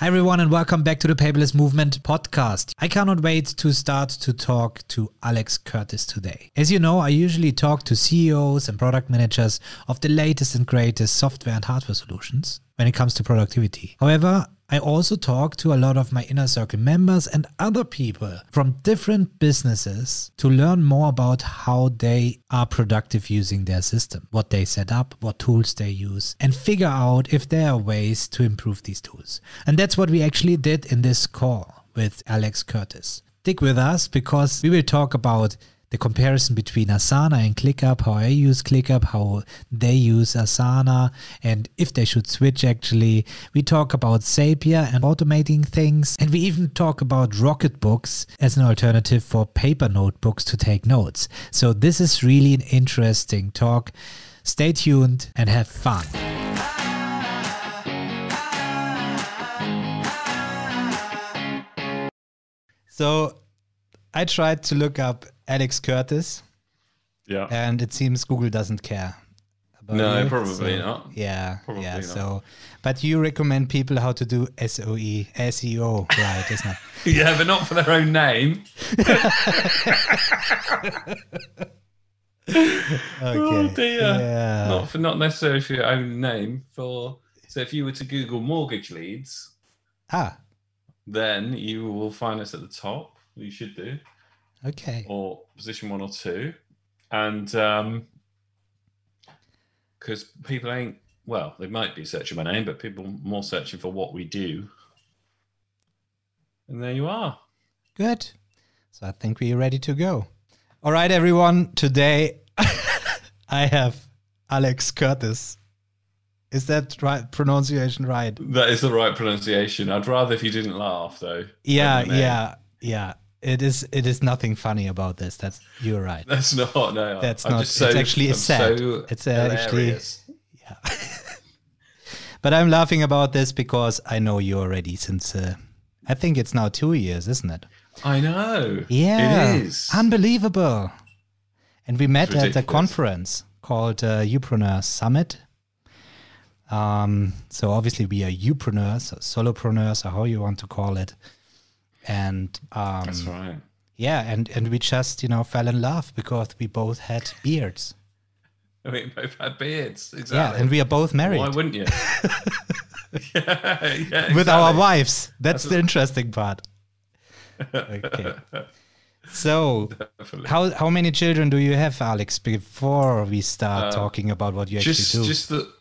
Hi, everyone, and welcome back to the Paperless Movement podcast. I cannot wait to start to talk to Alex Curtis today. As you know, I usually talk to CEOs and product managers of the latest and greatest software and hardware solutions when it comes to productivity. However, I also talk to a lot of my inner circle members and other people from different businesses to learn more about how they are productive using their system, what they set up, what tools they use, and figure out if there are ways to improve these tools. And that's what we actually did in this call with Alex Curtis. Stick with us because we will talk about the comparison between Asana and ClickUp, how I use ClickUp, how they use Asana, and if they should switch actually. We talk about Zapier and automating things, and we even talk about Rocketbooks as an alternative for paper notebooks to take notes. So this is really an interesting talk. Stay tuned and have fun. So I tried to look up Alex Curtis. Yeah. And it seems Google doesn't care. no, you. probably so, not. Yeah. Probably yeah. Not. So, but you recommend people how to do SOE, SEO, right? Isn't it? yeah, but not for their own name. okay. Oh dear. Yeah. Not for not necessarily for your own name. For so if you were to Google mortgage leads, ah, then you will find us at the top you should do. Okay. Or position one or two. And um because people ain't well, they might be searching my name, but people more searching for what we do. And there you are. Good. So I think we're ready to go. All right, everyone. Today I have Alex Curtis. Is that right pronunciation right? That is the right pronunciation. I'd rather if you didn't laugh though. Yeah, yeah, yeah it is it is nothing funny about this. That's you're right. That's not no. That's I'm not. So, it's actually it's sad. So it's actually yeah. but I'm laughing about this because I know you already since uh, I think it's now two years, isn't it? I know. Yeah, it is unbelievable. And we met at a conference called uh, Upreneur Summit. Um, so obviously we are Upreneurs, solopreneurs, or how you want to call it and um, that's right. Yeah, and and we just you know fell in love because we both had beards. We both had beards, exactly. Yeah, and we are both married. Why wouldn't you? yeah, yeah exactly. With our wives. That's, That's the interesting part. Okay. So, Definitely. how how many children do you have, Alex? Before we start uh, talking about what you just, actually do, just the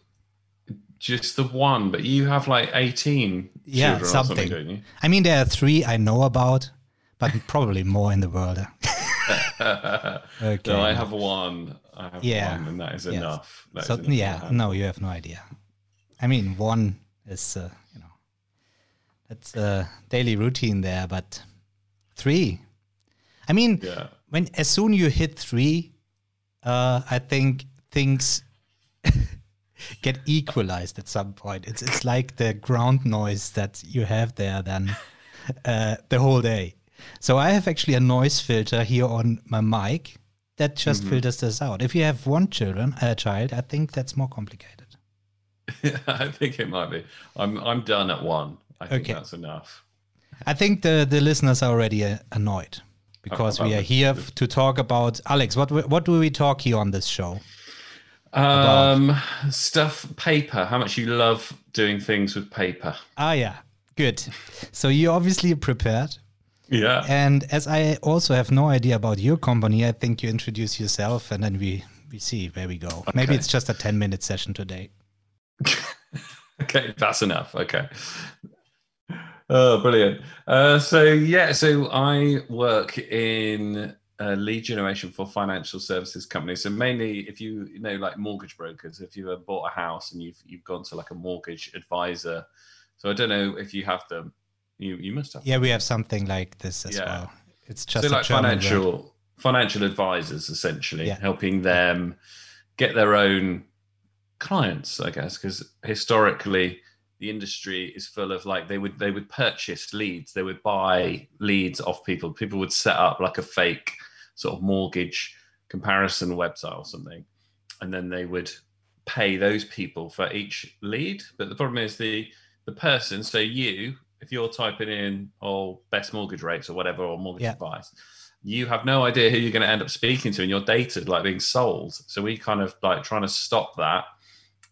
just the one, but you have like 18 yeah, something. something I mean, there are three I know about, but probably more in the world. okay. No, I have one. I have yeah. one, and that is yes. enough. That so, is enough yeah, no, you have no idea. I mean, one is, uh, you know, that's a daily routine there, but three. I mean, yeah. when as soon you hit three, uh, I think things get equalized at some point. It's it's like the ground noise that you have there then uh, the whole day. So I have actually a noise filter here on my mic that just mm-hmm. filters this out. If you have one children, a child, I think that's more complicated. Yeah, I think it might be. I'm I'm done at one. I think okay. that's enough. I think the the listeners are already uh, annoyed because we are here to talk about Alex. What what do we talk here on this show? Um, stuff, paper. How much you love doing things with paper. Ah, yeah. Good. So you're obviously prepared. Yeah. And as I also have no idea about your company, I think you introduce yourself and then we, we see where we go. Okay. Maybe it's just a 10 minute session today. okay, that's enough. Okay. Oh, brilliant. Uh, so, yeah, so I work in uh, lead generation for financial services companies. So mainly, if you, you know, like mortgage brokers, if you have bought a house and you've you've gone to like a mortgage advisor. So I don't know if you have them. You you must have. Yeah, we have something like this as yeah. well. It's just so like financial word. financial advisors essentially yeah. helping them get their own clients, I guess, because historically the industry is full of like they would they would purchase leads they would buy leads off people people would set up like a fake sort of mortgage comparison website or something and then they would pay those people for each lead but the problem is the the person, so you, if you're typing in or oh, best mortgage rates or whatever or mortgage yeah. advice, you have no idea who you're going to end up speaking to, and your data like being sold. So we kind of like trying to stop that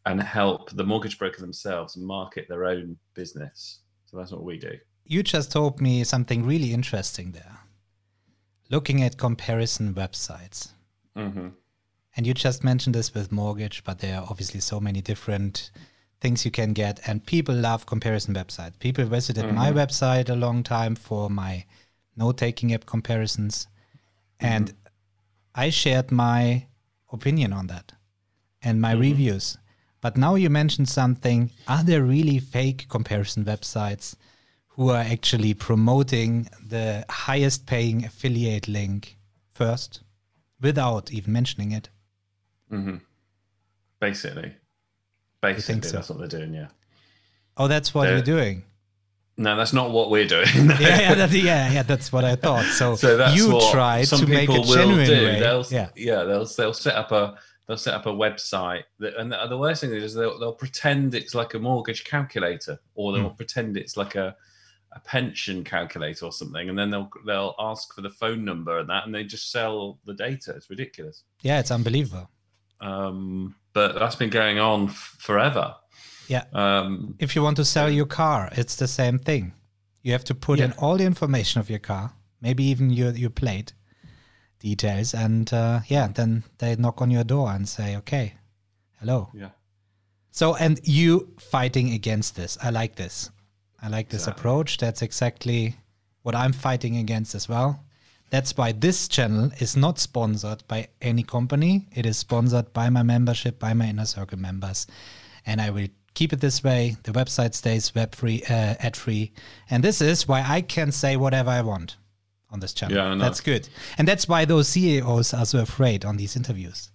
and help the mortgage broker themselves market their own business. So that's what we do. You just told me something really interesting there. Looking at comparison websites. Mm-hmm. And you just mentioned this with mortgage, but there are obviously so many different things you can get. And people love comparison websites. People visited mm-hmm. my website a long time for my note taking app comparisons. Mm-hmm. And I shared my opinion on that and my mm-hmm. reviews. But now you mentioned something. Are there really fake comparison websites who are actually promoting the highest paying affiliate link first without even mentioning it? Mm-hmm. Basically, basically, so? that's what they're doing. Yeah. Oh, that's what they're, you're doing. No, that's not what we're doing. yeah, yeah, that, yeah, yeah, that's what I thought. So, so you try to make a genuine do. way. They'll, yeah, yeah, they'll they'll set up a they'll set up a website that, and the, the worst thing is they'll, they'll pretend it's like a mortgage calculator or they'll mm. pretend it's like a a pension calculator or something, and then they'll they'll ask for the phone number and that, and they just sell the data. It's ridiculous. Yeah, it's unbelievable. Um, but that's been going on f- forever. Yeah. Um, if you want to sell your car, it's the same thing. You have to put yeah. in all the information of your car, maybe even your your plate details, and uh, yeah, then they knock on your door and say, "Okay, hello." Yeah. So, and you fighting against this. I like this. I like this exactly. approach. That's exactly what I'm fighting against as well. That's why this channel is not sponsored by any company. It is sponsored by my membership, by my inner circle members. And I will keep it this way. The website stays web free, uh, ad free. And this is why I can say whatever I want on this channel. Yeah, that's good. And that's why those CEOs are so afraid on these interviews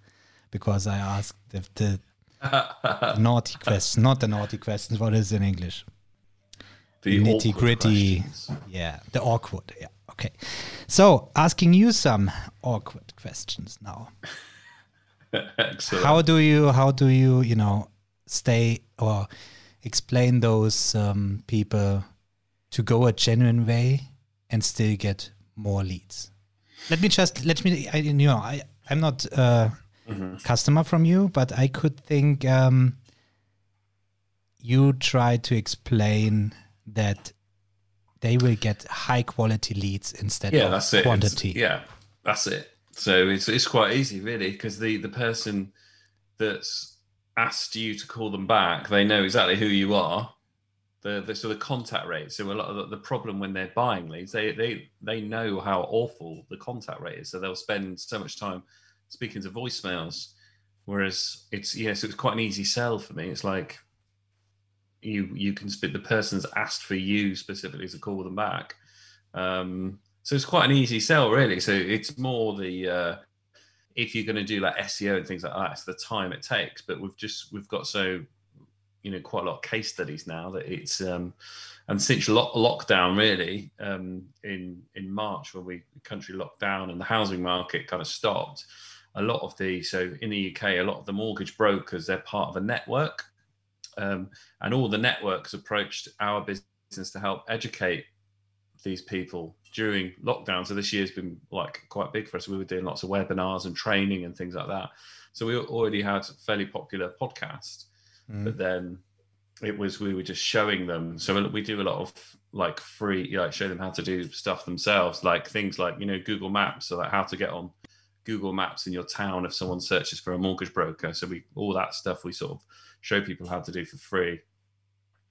because I ask the, the, the naughty questions, not the naughty questions. What is in English? The nitty gritty. Yeah, the awkward. Yeah. Okay. So, asking you some awkward questions now. Excellent. How do you how do you, you know, stay or explain those um, people to go a genuine way and still get more leads? Let me just let me I, you know, I I'm not a mm-hmm. customer from you, but I could think um, you try to explain that they will get high quality leads instead yeah, of that's it. quantity. It's, yeah, that's it. So it's it's quite easy really because the the person that's asked you to call them back, they know exactly who you are. The, the sort of contact rate. So a lot of the, the problem when they're buying leads, they they they know how awful the contact rate is. So they'll spend so much time speaking to voicemails. Whereas it's yes, yeah, so it's quite an easy sell for me. It's like you you can the person's asked for you specifically to call them back. Um, so it's quite an easy sell, really. So it's more the uh, if you're going to do like SEO and things like that, it's the time it takes. But we've just we've got so you know quite a lot of case studies now that it's um, and since lock, lockdown really um, in in March when we country locked down and the housing market kind of stopped. A lot of the so in the UK, a lot of the mortgage brokers they're part of a network um, and all the networks approached our business to help educate these people during lockdown. So this year's been like quite big for us. We were doing lots of webinars and training and things like that. So we already had a fairly popular podcast, mm. but then it was we were just showing them. So we do a lot of like free, like show them how to do stuff themselves, like things like you know Google Maps, so like how to get on Google Maps in your town if someone searches for a mortgage broker. So we all that stuff we sort of show people how to do for free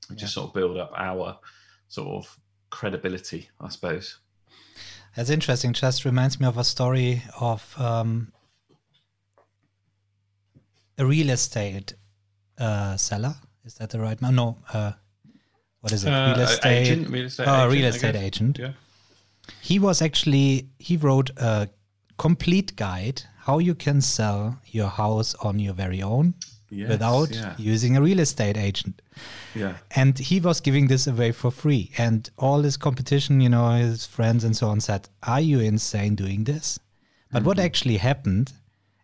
and yeah. just sort of build up our sort of credibility, I suppose. That's interesting. Just reminds me of a story of um, a real estate uh, seller. Is that the right man? No. Uh, what is it? Uh, real estate agent. Real estate, oh, agent, real estate agent. Yeah. He was actually he wrote a complete guide how you can sell your house on your very own yes, without yeah. using a real estate agent. Yeah. And he was giving this away for free. And all his competition, you know, his friends and so on said, Are you insane doing this? But mm-hmm. what actually happened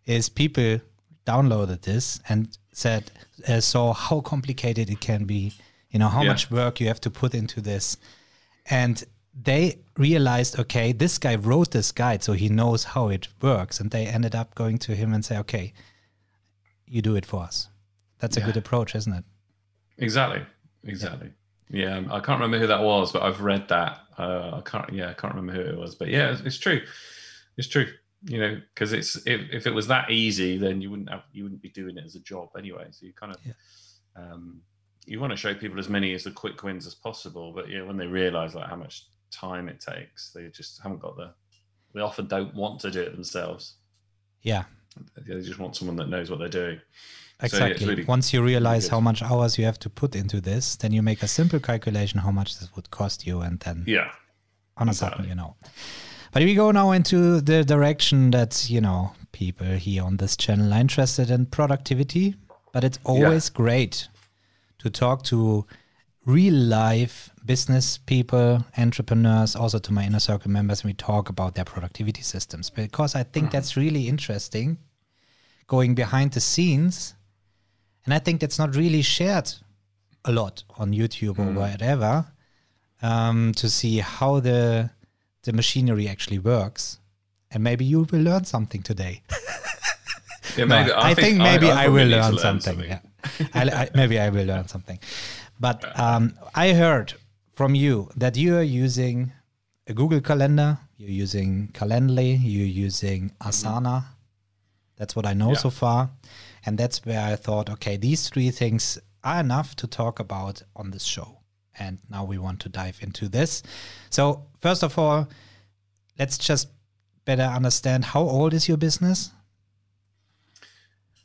is people downloaded this and said, uh, saw how complicated it can be You know how yeah. much work you have to put into this, and they realized, okay, this guy wrote this guide, so he knows how it works, and they ended up going to him and say, okay, you do it for us. That's yeah. a good approach, isn't it? Exactly. Exactly. Yeah. yeah. I can't remember who that was, but I've read that. Uh, I can't. Yeah, I can't remember who it was, but yeah, it's, it's true. It's true. You know, because it's if, if it was that easy, then you wouldn't have you wouldn't be doing it as a job anyway. So you kind of yeah. um, you want to show people as many as the quick wins as possible, but yeah, when they realize like how much time it takes, they just haven't got the. They often don't want to do it themselves. Yeah, they just want someone that knows what they're doing. Exactly. So, yeah, really, Once you realize how much hours you have to put into this, then you make a simple calculation how much this would cost you, and then yeah, on a exactly. sudden you know. But we go now into the direction that you know people here on this channel are interested in productivity. But it's always yeah. great to talk to real life business people, entrepreneurs, also to my inner circle members, and we talk about their productivity systems because I think mm-hmm. that's really interesting going behind the scenes. And I think that's not really shared a lot on YouTube mm-hmm. or whatever um, to see how the the machinery actually works. And maybe you will learn something today. yeah, maybe, no, I, I, think, think maybe I, I will learn, learn, something. something. Yeah. I, maybe I will learn something. But um, I heard from you that you are using a Google Calendar, you're using Calendly, you're using mm-hmm. Asana. That's what I know yeah. so far. And that's where I thought, okay, these three things are enough to talk about on this show. And now we want to dive into this. So, first of all, let's just better understand how old is your business?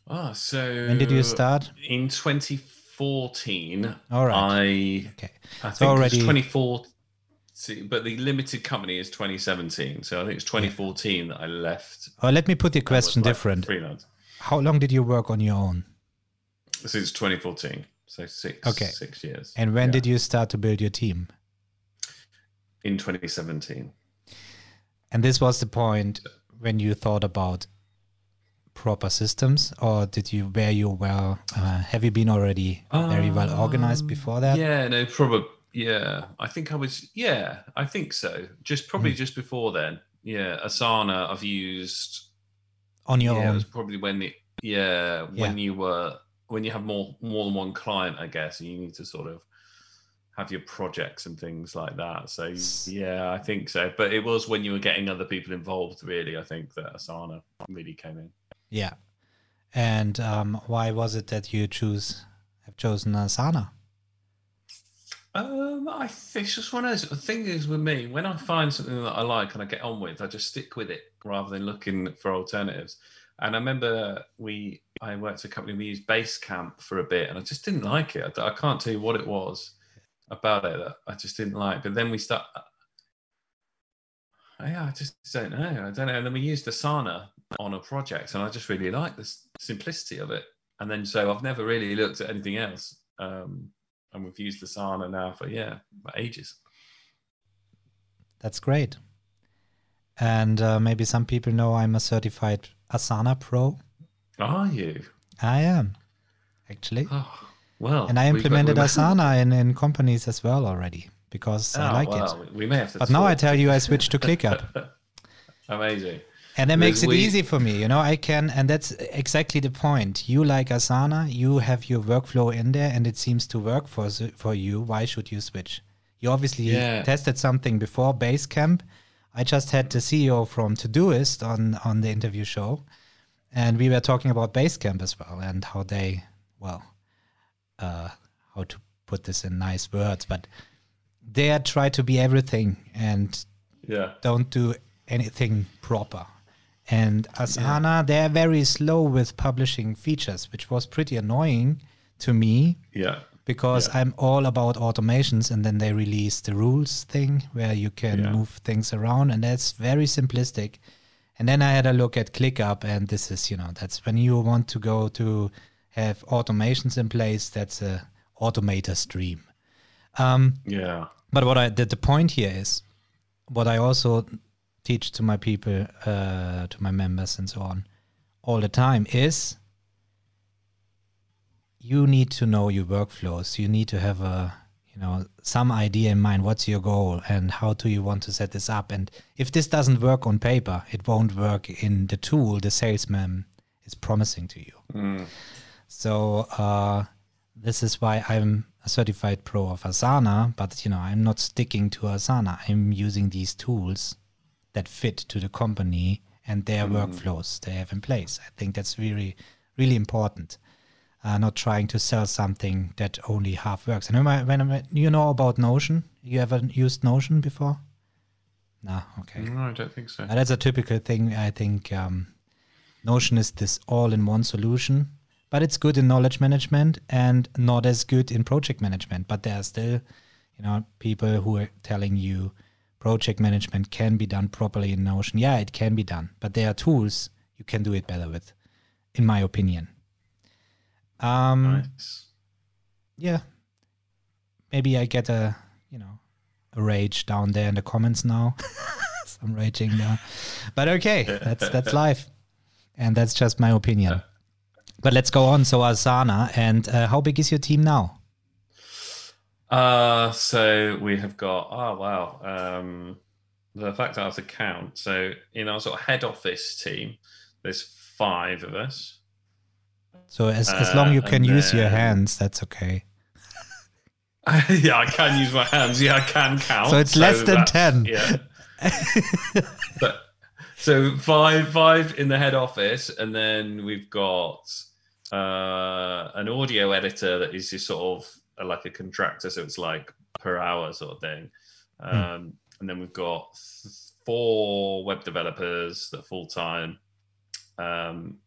Oh, so when did you start? In 2014. 14, All right. I, okay. I think already... 24, but the limited company is 2017. So I think it's 2014 yeah. that I left. Oh, let me put the question like different. Freelance. How long did you work on your own? Since 2014. So six, okay. six years. And when yeah. did you start to build your team? In 2017. And this was the point when you thought about proper systems, or did you were you well? Uh, have you been already very well organized um, before that? Yeah, no, probably. Yeah, I think I was. Yeah, I think so. Just probably mm. just before then. Yeah, Asana I've used on your yeah, own. It was probably when the yeah when you were when you have more more than one client, I guess, and you need to sort of have your projects and things like that. So yeah, I think so. But it was when you were getting other people involved, really. I think that Asana really came in. Yeah. And um, why was it that you choose have chosen Asana? Um, I it's just one of those. The thing is with me, when I find something that I like and I get on with, I just stick with it rather than looking for alternatives. And I remember we, I worked at a company we used Basecamp for a bit, and I just didn't like it. I, I can't tell you what it was about it that I just didn't like. But then we start, yeah, I just don't know. I don't know. And then we used Asana on a project, and I just really like the simplicity of it. And then so I've never really looked at anything else. Um, and we've used Asana now for yeah, for ages. That's great. And uh, maybe some people know I'm a certified Asana Pro. Are you? I am, actually. Oh, well, and I implemented Asana in, in companies as well already because oh, I like well, it. We may have to. But now I tell you, I switched to ClickUp. Amazing. And that makes it we... easy for me. You know, I can, and that's exactly the point. You like Asana, you have your workflow in there, and it seems to work for for you. Why should you switch? You obviously yeah. tested something before Basecamp. I just had the CEO from Todoist on on the interview show, and we were talking about Basecamp as well and how they, well, uh, how to put this in nice words, but they try to be everything and yeah. don't do anything proper. And Asana, yeah. they're very slow with publishing features, which was pretty annoying to me. Yeah. Because yeah. I'm all about automations, and then they release the rules thing where you can yeah. move things around, and that's very simplistic. And then I had a look at ClickUp, and this is, you know, that's when you want to go to have automations in place. That's a automator stream. Um, yeah. But what I did, the point here is what I also teach to my people, uh, to my members, and so on, all the time is you need to know your workflows. You need to have a you know some idea in mind what's your goal and how do you want to set this up and if this doesn't work on paper it won't work in the tool the salesman is promising to you mm. so uh, this is why i'm a certified pro of asana but you know i'm not sticking to asana i'm using these tools that fit to the company and their mm. workflows they have in place i think that's really really important uh, not trying to sell something that only half works. And when, when you know about Notion, you ever used Notion before? No, okay. No, I don't think so. Uh, that's a typical thing. I think um, Notion is this all-in-one solution, but it's good in knowledge management and not as good in project management. But there are still, you know, people who are telling you project management can be done properly in Notion. Yeah, it can be done, but there are tools you can do it better with, in my opinion. Um, nice. Yeah. Maybe I get a, you know, a rage down there in the comments now. Some raging now. But okay, that's that's life. And that's just my opinion. But let's go on. So Asana, and uh, how big is your team now? Uh, so we have got, oh, wow. Um, the fact I have to count. So in our sort of head office team, there's five of us. So as as long you uh, can use your hands, that's okay. yeah, I can use my hands. Yeah, I can count. So it's so less than ten. Yeah. but, so five five in the head office, and then we've got uh, an audio editor that is just sort of like a contractor, so it's like per hour sort of thing. Hmm. Um, hmm. And then we've got four web developers that full time, um,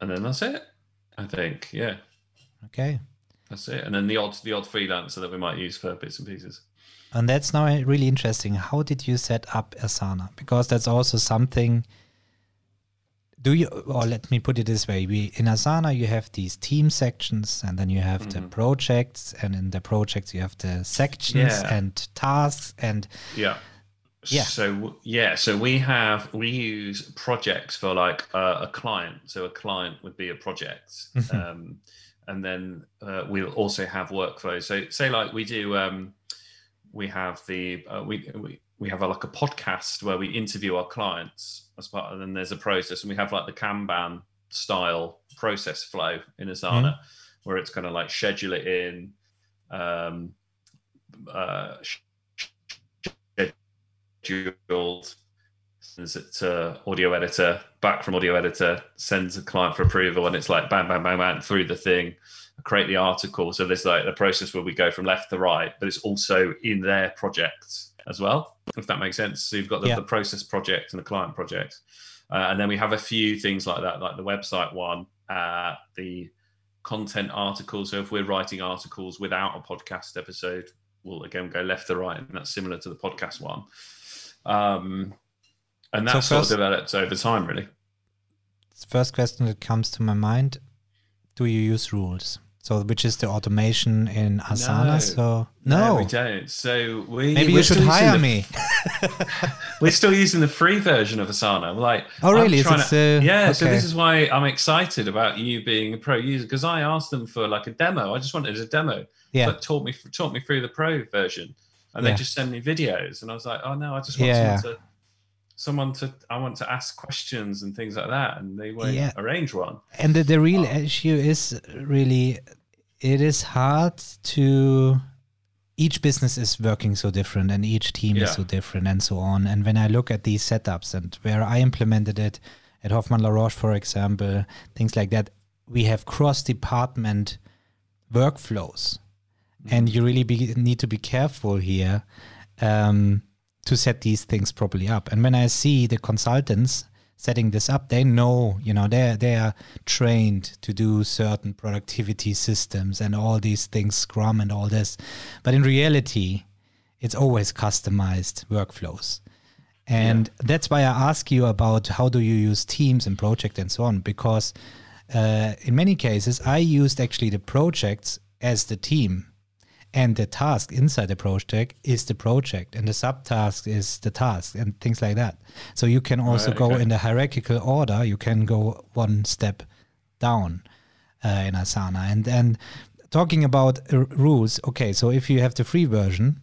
and then that's it. I think, yeah. Okay. That's it. And then the odd the odd freelancer that we might use for bits and pieces. And that's now really interesting. How did you set up Asana? Because that's also something do you or let me put it this way we in asana you have these team sections and then you have mm-hmm. the projects and in the projects you have the sections yeah. and tasks and yeah yeah. So yeah, so we have we use projects for like uh, a client. So a client would be a project, mm-hmm. um, and then uh, we'll also have workflows. So say like we do, um, we have the uh, we, we we have a, like a podcast where we interview our clients as part, and then there's a process, and we have like the Kanban style process flow in Asana, mm-hmm. where it's kind of like schedule it in. Um, uh, scheduled, sends it to audio editor, back from audio editor, sends a client for approval, and it's like bam, bam, bam, bam through the thing, create the article. So there's like the process where we go from left to right, but it's also in their project as well, if that makes sense. So you've got the, yeah. the process project and the client project. Uh, and then we have a few things like that, like the website one, uh, the content articles. So if we're writing articles without a podcast episode, we'll again go left to right, and that's similar to the podcast one. Um, and that so sort first, of developed over time, really. First question that comes to my mind: Do you use rules? So, which is the automation in Asana? No, so no. no. we don't. So we maybe you should hire the, me. we're still using the free version of Asana. like, oh really? To, uh, yeah. Okay. So this is why I'm excited about you being a pro user because I asked them for like a demo. I just wanted a demo. Yeah. But taught me taught me through the pro version and yeah. they just send me videos and i was like oh no i just want yeah. to someone to i want to ask questions and things like that and they won't yeah. arrange one and the, the real oh. issue is really it is hard to each business is working so different and each team yeah. is so different and so on and when i look at these setups and where i implemented it at Hoffmann-La Roche for example things like that we have cross department workflows and you really be, need to be careful here um, to set these things properly up. And when I see the consultants setting this up, they know, you know, they they are trained to do certain productivity systems and all these things, Scrum and all this. But in reality, it's always customized workflows. And yeah. that's why I ask you about how do you use teams and project and so on, because uh, in many cases I used actually the projects as the team and the task inside the project is the project and the subtask is the task and things like that so you can also right, go okay. in the hierarchical order you can go one step down uh, in Asana. And and talking about uh, rules, okay, so if you have the free version,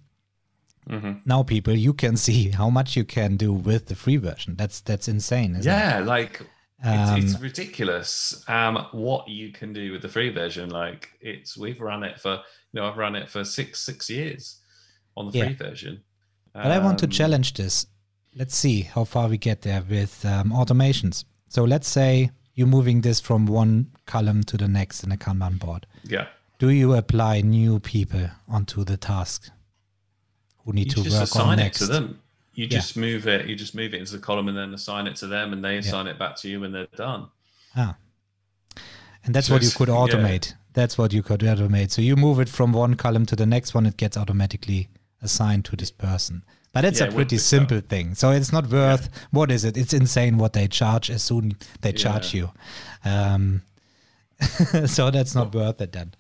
mm-hmm. now people you can see how much you can do with the free version. That's that's insane. yeah, it? like um, it's, it's, ridiculous um, what you can do with the free version. Like it's we've run it for you know I've run it for six six years on the yeah. free version. But I want to um, challenge this. Let's see how far we get there with um, automations. So let's say you're moving this from one column to the next in a Kanban board. Yeah. Do you apply new people onto the task who need you to work on next? to them. You yeah. just move it. You just move it into the column and then assign it to them, and they assign yeah. it back to you when they're done. Ah. And that's so what you could automate. Yeah. That's what you could automate. So you move it from one column to the next one, it gets automatically assigned to this person. But it's yeah, a pretty simple thing. So it's not worth yeah. what is it? It's insane what they charge as soon they charge yeah. you. Um, so that's not worth it then.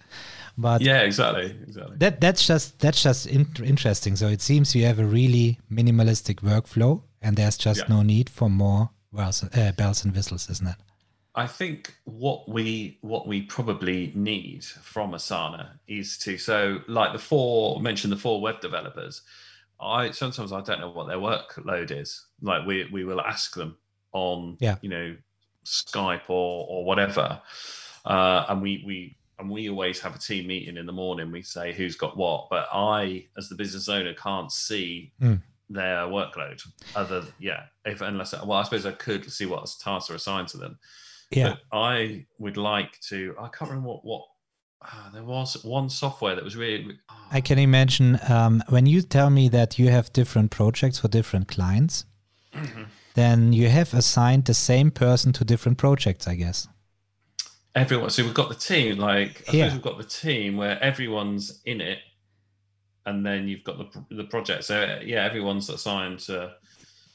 But yeah, exactly, exactly. That that's just that's just in- interesting. So it seems you have a really minimalistic workflow, and there's just no need for more bells, uh, bells and whistles, isn't it? I think what we what we probably need from Asana is to so like the four mentioned the four web developers. I sometimes I don't know what their workload is. Like we we will ask them on yeah. you know Skype or or whatever, uh, and we we and we always have a team meeting in the morning. We say who's got what, but I as the business owner can't see. Mm. Their workload, other yeah, if unless well, I suppose I could see what tasks are assigned to them, yeah. But I would like to. I can't remember what what. Uh, there was one software that was really. Oh. I can imagine um, when you tell me that you have different projects for different clients, mm-hmm. then you have assigned the same person to different projects, I guess. Everyone. So we've got the team. Like I yeah. suppose we've got the team where everyone's in it, and then you've got the the project. So yeah, everyone's assigned to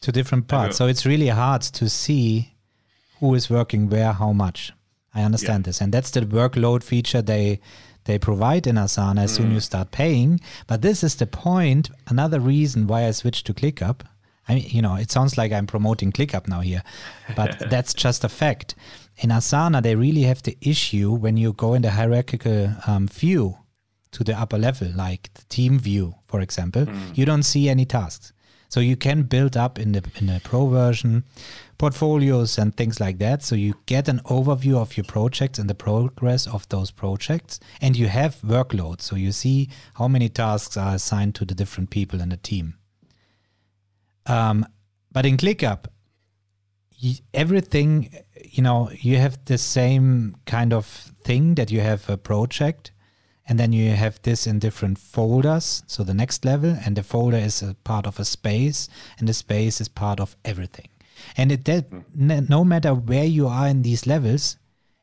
to different parts. Everyone. So it's really hard to see who is working where, how much. I understand yeah. this, and that's the workload feature they they provide in Asana as mm. soon as you start paying. But this is the point. Another reason why I switched to ClickUp. I mean, you know, it sounds like I'm promoting ClickUp now here, but that's just a fact. In Asana, they really have the issue when you go in the hierarchical um, view to the upper level, like the team view, for example, mm. you don't see any tasks. So you can build up in the in the pro version portfolios and things like that. So you get an overview of your projects and the progress of those projects, and you have workloads. So you see how many tasks are assigned to the different people in the team. Um, but in ClickUp, everything, you know, you have the same kind of thing that you have a project and then you have this in different folders. So the next level and the folder is a part of a space and the space is part of everything. And it that mm. no matter where you are in these levels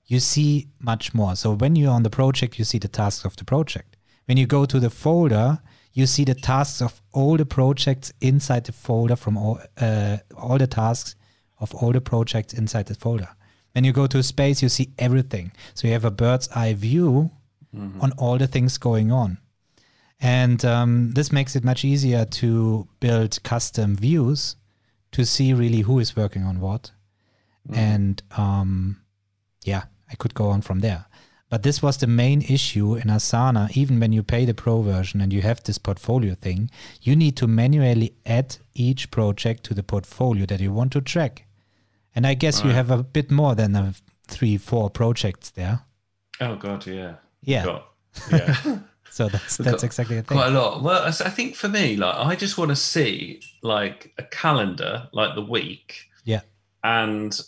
you see much more. So when you're on the project you see the tasks of the project. When you go to the folder you see the tasks of all the projects inside the folder from all, uh, all the tasks of all the projects inside the folder. When you go to space you see everything. So you have a bird's eye view mm-hmm. on all the things going on. And um, this makes it much easier to build custom views to see really who is working on what. Mm-hmm. And um, yeah, I could go on from there. But this was the main issue in Asana. Even when you pay the pro version and you have this portfolio thing, you need to manually add each project to the portfolio that you want to track. And I guess right. you have a bit more than a three, four projects there. Oh God, yeah. Yeah. Got, yeah. so that's that's exactly the thing. Quite a lot. Well, I think for me, like I just want to see like a calendar, like the week. Yeah. And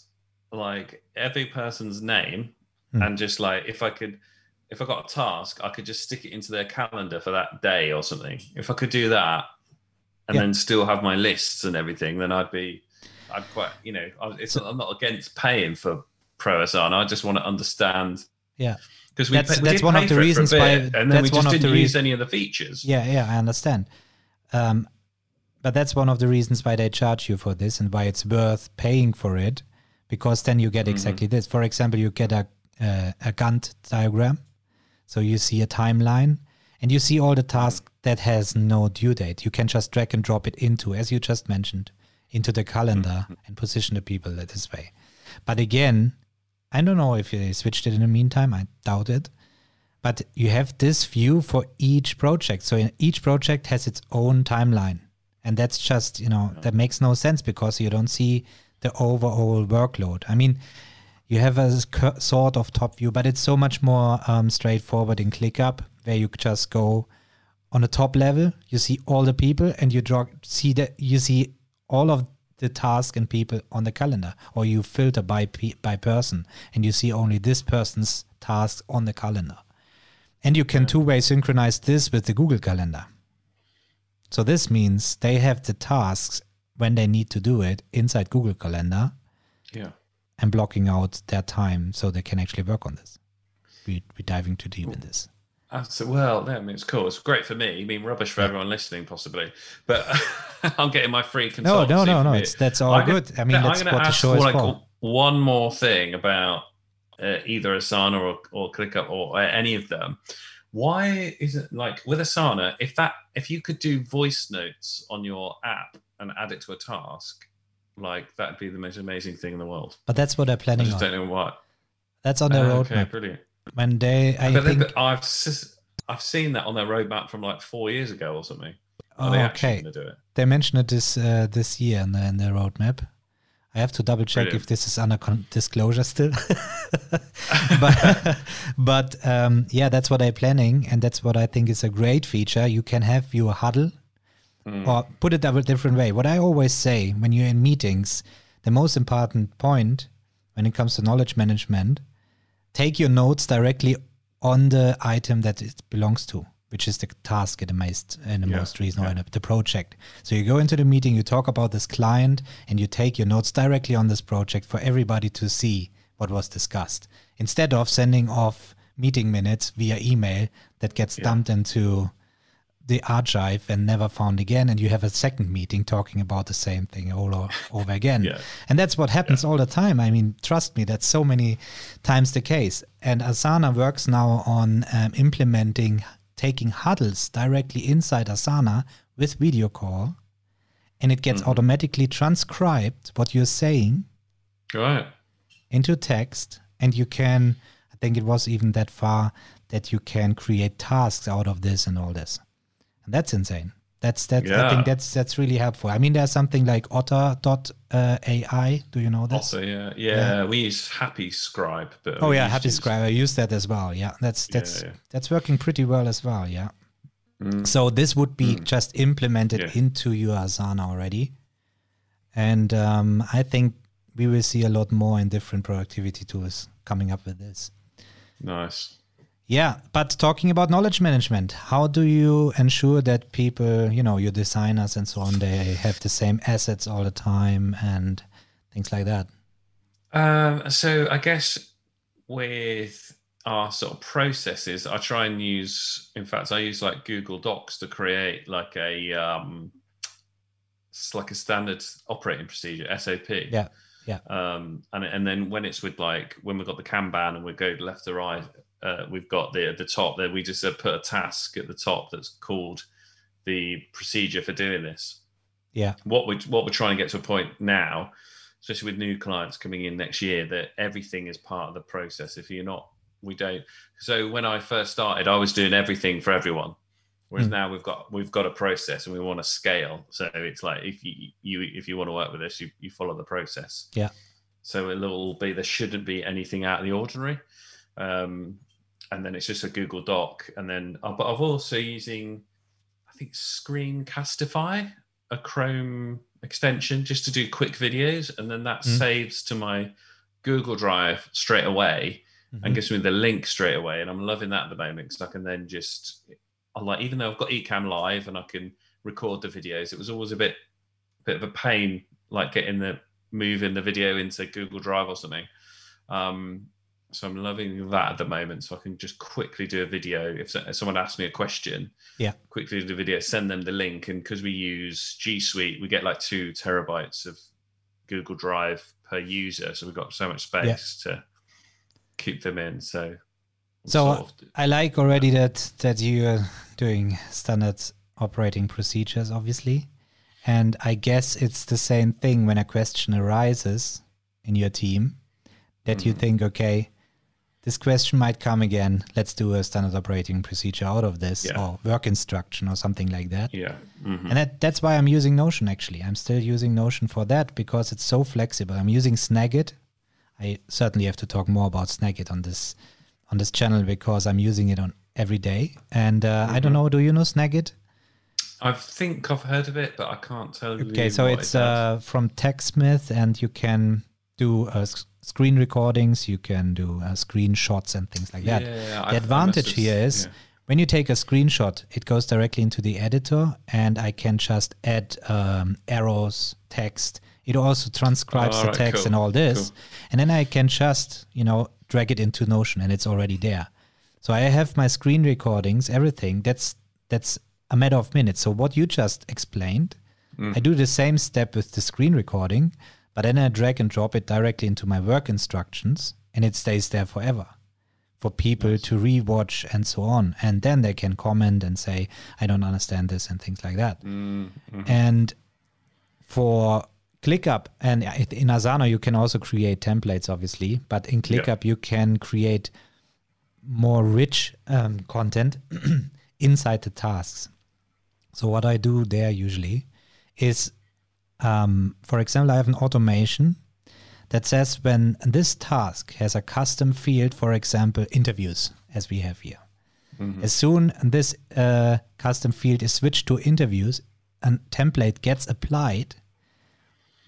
like every person's name, mm. and just like if I could, if I got a task, I could just stick it into their calendar for that day or something. If I could do that, and yeah. then still have my lists and everything, then I'd be, I'd quite, you know, it's, so, I'm not against paying for Pro Asana. I just want to understand. Yeah because we that's, that's one of the reasons why and then we just didn't use any of the features. Yeah, yeah, I understand. Um, but that's one of the reasons why they charge you for this and why it's worth paying for it, because then you get mm-hmm. exactly mm-hmm. this. For example, you get a uh, a Gantt diagram, so you see a timeline and you see all the tasks mm-hmm. that has no due date. You can just drag and drop it into, as you just mentioned, into the calendar mm-hmm. and position the people this way. But again, I don't know if they switched it in the meantime. I doubt it. But you have this view for each project. So each project has its own timeline. And that's just, you know, that makes no sense because you don't see the overall workload. I mean, you have a sort of top view, but it's so much more um, straightforward in ClickUp where you just go on the top level, you see all the people and you draw, see that you see all of the task and people on the calendar or you filter by by person and you see only this person's task on the calendar. And you can two-way synchronize this with the Google Calendar. So this means they have the tasks when they need to do it inside Google Calendar. Yeah. And blocking out their time so they can actually work on this. We, we're diving too deep in this. So, well, I mean, it's cool. It's great for me. I mean, rubbish for everyone listening, possibly. But I'm getting my free consultancy. No, no, no, no. It's, that's all I'm good. Gonna, I mean, that's what the show is like for. One more thing about uh, either Asana or, or ClickUp or uh, any of them why is it like with asana if that if you could do voice notes on your app and add it to a task like that'd be the most amazing thing in the world but that's what they're planning I just on. don't know what that's on their uh, roadmap okay, brilliant when they i think i've i've seen that on their roadmap from like four years ago or something oh, they okay they mentioned it this uh, this year in the, in their roadmap I have to double check Brilliant. if this is under disclosure still. but but um, yeah, that's what I'm planning, and that's what I think is a great feature. You can have your huddle, mm. or put it a different way. What I always say when you're in meetings, the most important point when it comes to knowledge management, take your notes directly on the item that it belongs to which is the task in the most in the yeah, most reason yeah. the project. So you go into the meeting, you talk about this client, and you take your notes directly on this project for everybody to see what was discussed, instead of sending off meeting minutes via email that gets yeah. dumped into the archive and never found again and you have a second meeting talking about the same thing all over again yeah. and that's what happens yeah. all the time i mean trust me that's so many times the case and asana works now on um, implementing taking huddles directly inside Asana with video call, and it gets mm-hmm. automatically transcribed what you're saying right. into text, and you can. I think it was even that far that you can create tasks out of this and all this, and that's insane. That's that's yeah. I think that's that's really helpful. I mean, there's something like Otter.ai. Do you know this? Otter, yeah. yeah, yeah. We use Happy Scribe, but oh yeah, Happy Scribe. I use that as well. Yeah, that's that's yeah, that's working pretty well as well. Yeah. Mm. So this would be mm. just implemented into your Asana already, and um, I think we will see a lot more in different productivity tools coming up with this. Nice. Yeah, but talking about knowledge management, how do you ensure that people, you know, your designers and so on, they have the same assets all the time and things like that? Um, so I guess with our sort of processes, I try and use. In fact, I use like Google Docs to create like a um, it's like a standard operating procedure SOP. Yeah. Yeah. Um, and and then when it's with like when we've got the Kanban and we go left to right, uh, we've got the at the top there. We just uh, put a task at the top that's called the procedure for doing this. Yeah. What we what we're trying to get to a point now, especially with new clients coming in next year, that everything is part of the process. If you're not, we don't. So when I first started, I was doing everything for everyone. Whereas mm. now we've got we've got a process and we want to scale. So it's like if you you if you want to work with us, you you follow the process. Yeah. So it'll be there shouldn't be anything out of the ordinary. Um, and then it's just a Google Doc. And then, uh, but I'm also using, I think Screencastify, a Chrome extension, just to do quick videos, and then that mm. saves to my Google Drive straight away mm-hmm. and gives me the link straight away. And I'm loving that at the moment because I can then just, I like, even though I've got Ecamm Live and I can record the videos, it was always a bit, bit of a pain, like getting the moving the video into Google Drive or something. Um, so I'm loving that at the moment. So I can just quickly do a video. If, someone asks me a question, yeah, quickly do a video, send them the link. And because we use G Suite, we get like two terabytes of Google Drive per user. So we've got so much space yeah. to keep them in. So, so I like already that that you are doing standard operating procedures, obviously. And I guess it's the same thing when a question arises in your team that mm. you think, okay, this question might come again. Let's do a standard operating procedure out of this, yeah. or work instruction, or something like that. Yeah, mm-hmm. and that, that's why I'm using Notion. Actually, I'm still using Notion for that because it's so flexible. I'm using Snagit. I certainly have to talk more about Snagit on this on this channel because I'm using it on every day. And uh, mm-hmm. I don't mm-hmm. know. Do you know Snagit? I think I've heard of it, but I can't tell you. Okay, so it's it uh, from TechSmith, and you can do uh, screen recordings, you can do uh, screenshots and things like that. Yeah, the advantage here is yeah. when you take a screenshot, it goes directly into the editor, and I can just add um, arrows, text. It also transcribes oh, the right, text cool, and all this, cool. and then I can just you know drag it into Notion, and it's already there. So I have my screen recordings, everything. That's that's a matter of minutes. So what you just explained, mm. I do the same step with the screen recording but then I drag and drop it directly into my work instructions and it stays there forever for people nice. to rewatch and so on. And then they can comment and say, I don't understand this and things like that. Mm-hmm. And for ClickUp and in Asana, you can also create templates, obviously, but in ClickUp, yeah. you can create more rich um, content inside the tasks. So, what I do there usually is um, for example, I have an automation that says when this task has a custom field, for example, interviews, as we have here. Mm-hmm. As soon this uh, custom field is switched to interviews, a template gets applied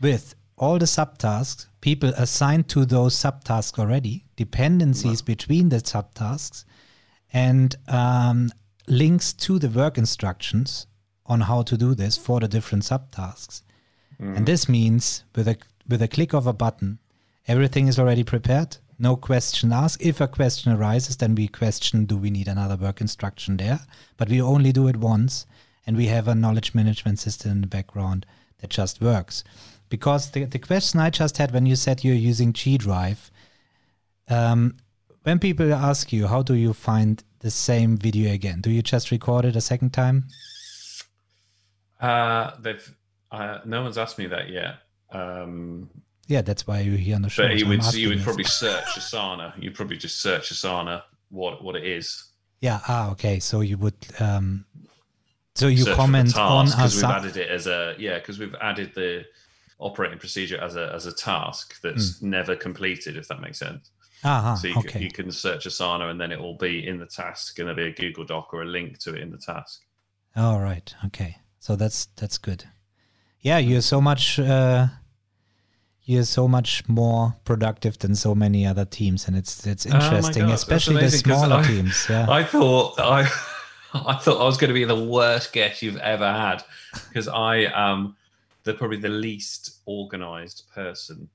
with all the subtasks, people assigned to those subtasks already, dependencies wow. between the subtasks, and um, links to the work instructions on how to do this for the different subtasks. Mm. And this means with a with a click of a button, everything is already prepared. No question asked. If a question arises, then we question do we need another work instruction there? But we only do it once, and we have a knowledge management system in the background that just works. Because the, the question I just had when you said you're using G Drive, um, when people ask you, how do you find the same video again? Do you just record it a second time? Uh, they've uh, no one's asked me that yet. Um, yeah, that's why you're here on the show. But you would you would probably search Asana. You probably just search Asana what what it is. Yeah. Ah. Okay. So you would. Um, so you search comment on Asana. We've added it as a yeah because we've added the operating procedure as a as a task that's mm. never completed. If that makes sense. Uh-huh, so you, okay. can, you can search Asana and then it will be in the task and there'll be a Google Doc or a link to it in the task. All right. Okay. So that's that's good yeah, you're so much uh, you're so much more productive than so many other teams, and it's it's oh interesting, oh especially the smaller I, teams. Yeah, I thought I I thought I was going to be the worst guest you've ever had because I am the probably the least organized person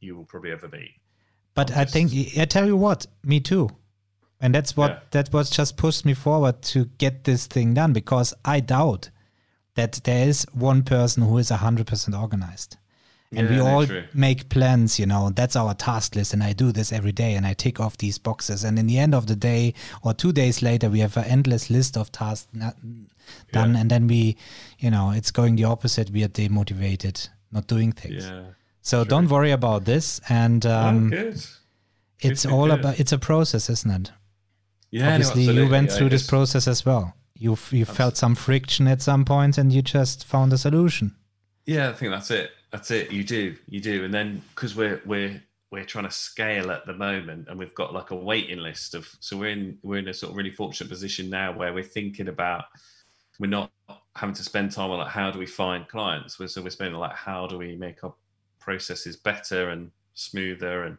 you will probably ever be. But I think I tell you what, me too. And that's what yeah. that was just pushed me forward to get this thing done because I doubt that there is one person who is 100% organized and yeah, we all true. make plans you know that's our task list and i do this every day and i tick off these boxes and in the end of the day or two days later we have an endless list of tasks done yeah. and then we you know it's going the opposite we are demotivated not doing things yeah, so true. don't worry about this and um, oh, it's all good. about it's a process isn't it yeah obviously no, you went through this process as well you you felt some friction at some point and you just found a solution. Yeah i think that's it. That's it. You do. You do. And then because we're we're we're trying to scale at the moment and we've got like a waiting list of so we're in we're in a sort of really fortunate position now where we're thinking about we're not having to spend time on like how do we find clients? We're so we're spending like how do we make our processes better and smoother? And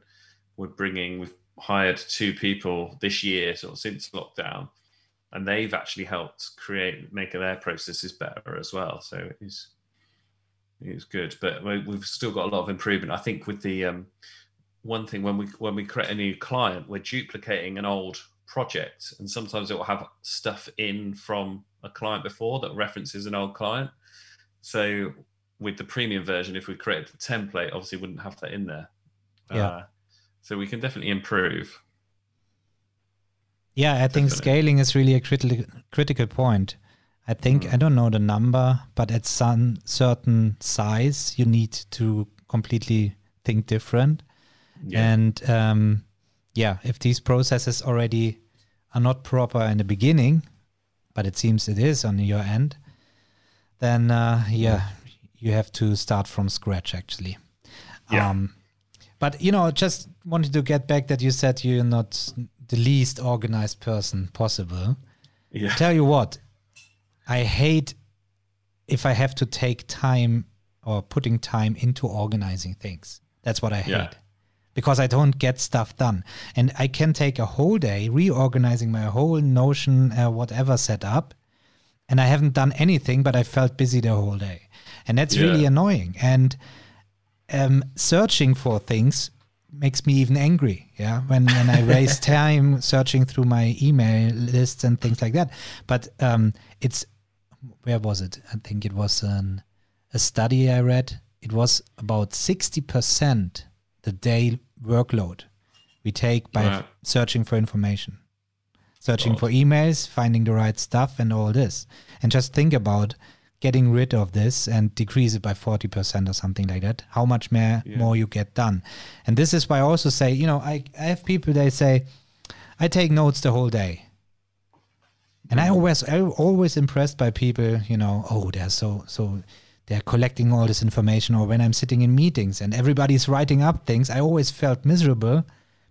we're bringing we've hired two people this year sort of since lockdown and they've actually helped create make their processes better as well. So it's it's good, but we've still got a lot of improvement. I think with the um, one thing when we when we create a new client, we're duplicating an old project, and sometimes it will have stuff in from a client before that references an old client. So with the premium version, if we created the template, obviously wouldn't have that in there. Yeah. Uh, so we can definitely improve. Yeah, I think scaling is really a critical critical point. I think mm. I don't know the number, but at some certain size, you need to completely think different. Yeah. And um, yeah, if these processes already are not proper in the beginning, but it seems it is on your end, then uh, yeah, you have to start from scratch actually. Yeah. Um, but you know, just wanted to get back that you said you're not the least organized person possible. Yeah. Tell you what, I hate if I have to take time or putting time into organizing things. That's what I hate. Yeah. Because I don't get stuff done. And I can take a whole day reorganizing my whole Notion, uh, whatever set up, and I haven't done anything, but I felt busy the whole day. And that's yeah. really annoying. And um, searching for things makes me even angry. Yeah, when when I waste time searching through my email lists and things like that. But um, it's where was it? I think it was an, a study I read. It was about sixty percent the day workload we take by searching for information, searching for emails, finding the right stuff, and all this. And just think about getting rid of this and decrease it by 40% or something like that how much more, yeah. more you get done and this is why i also say you know I, I have people they say i take notes the whole day and i mm-hmm. always i'm always impressed by people you know oh they're so so they're collecting all this information or when i'm sitting in meetings and everybody's writing up things i always felt miserable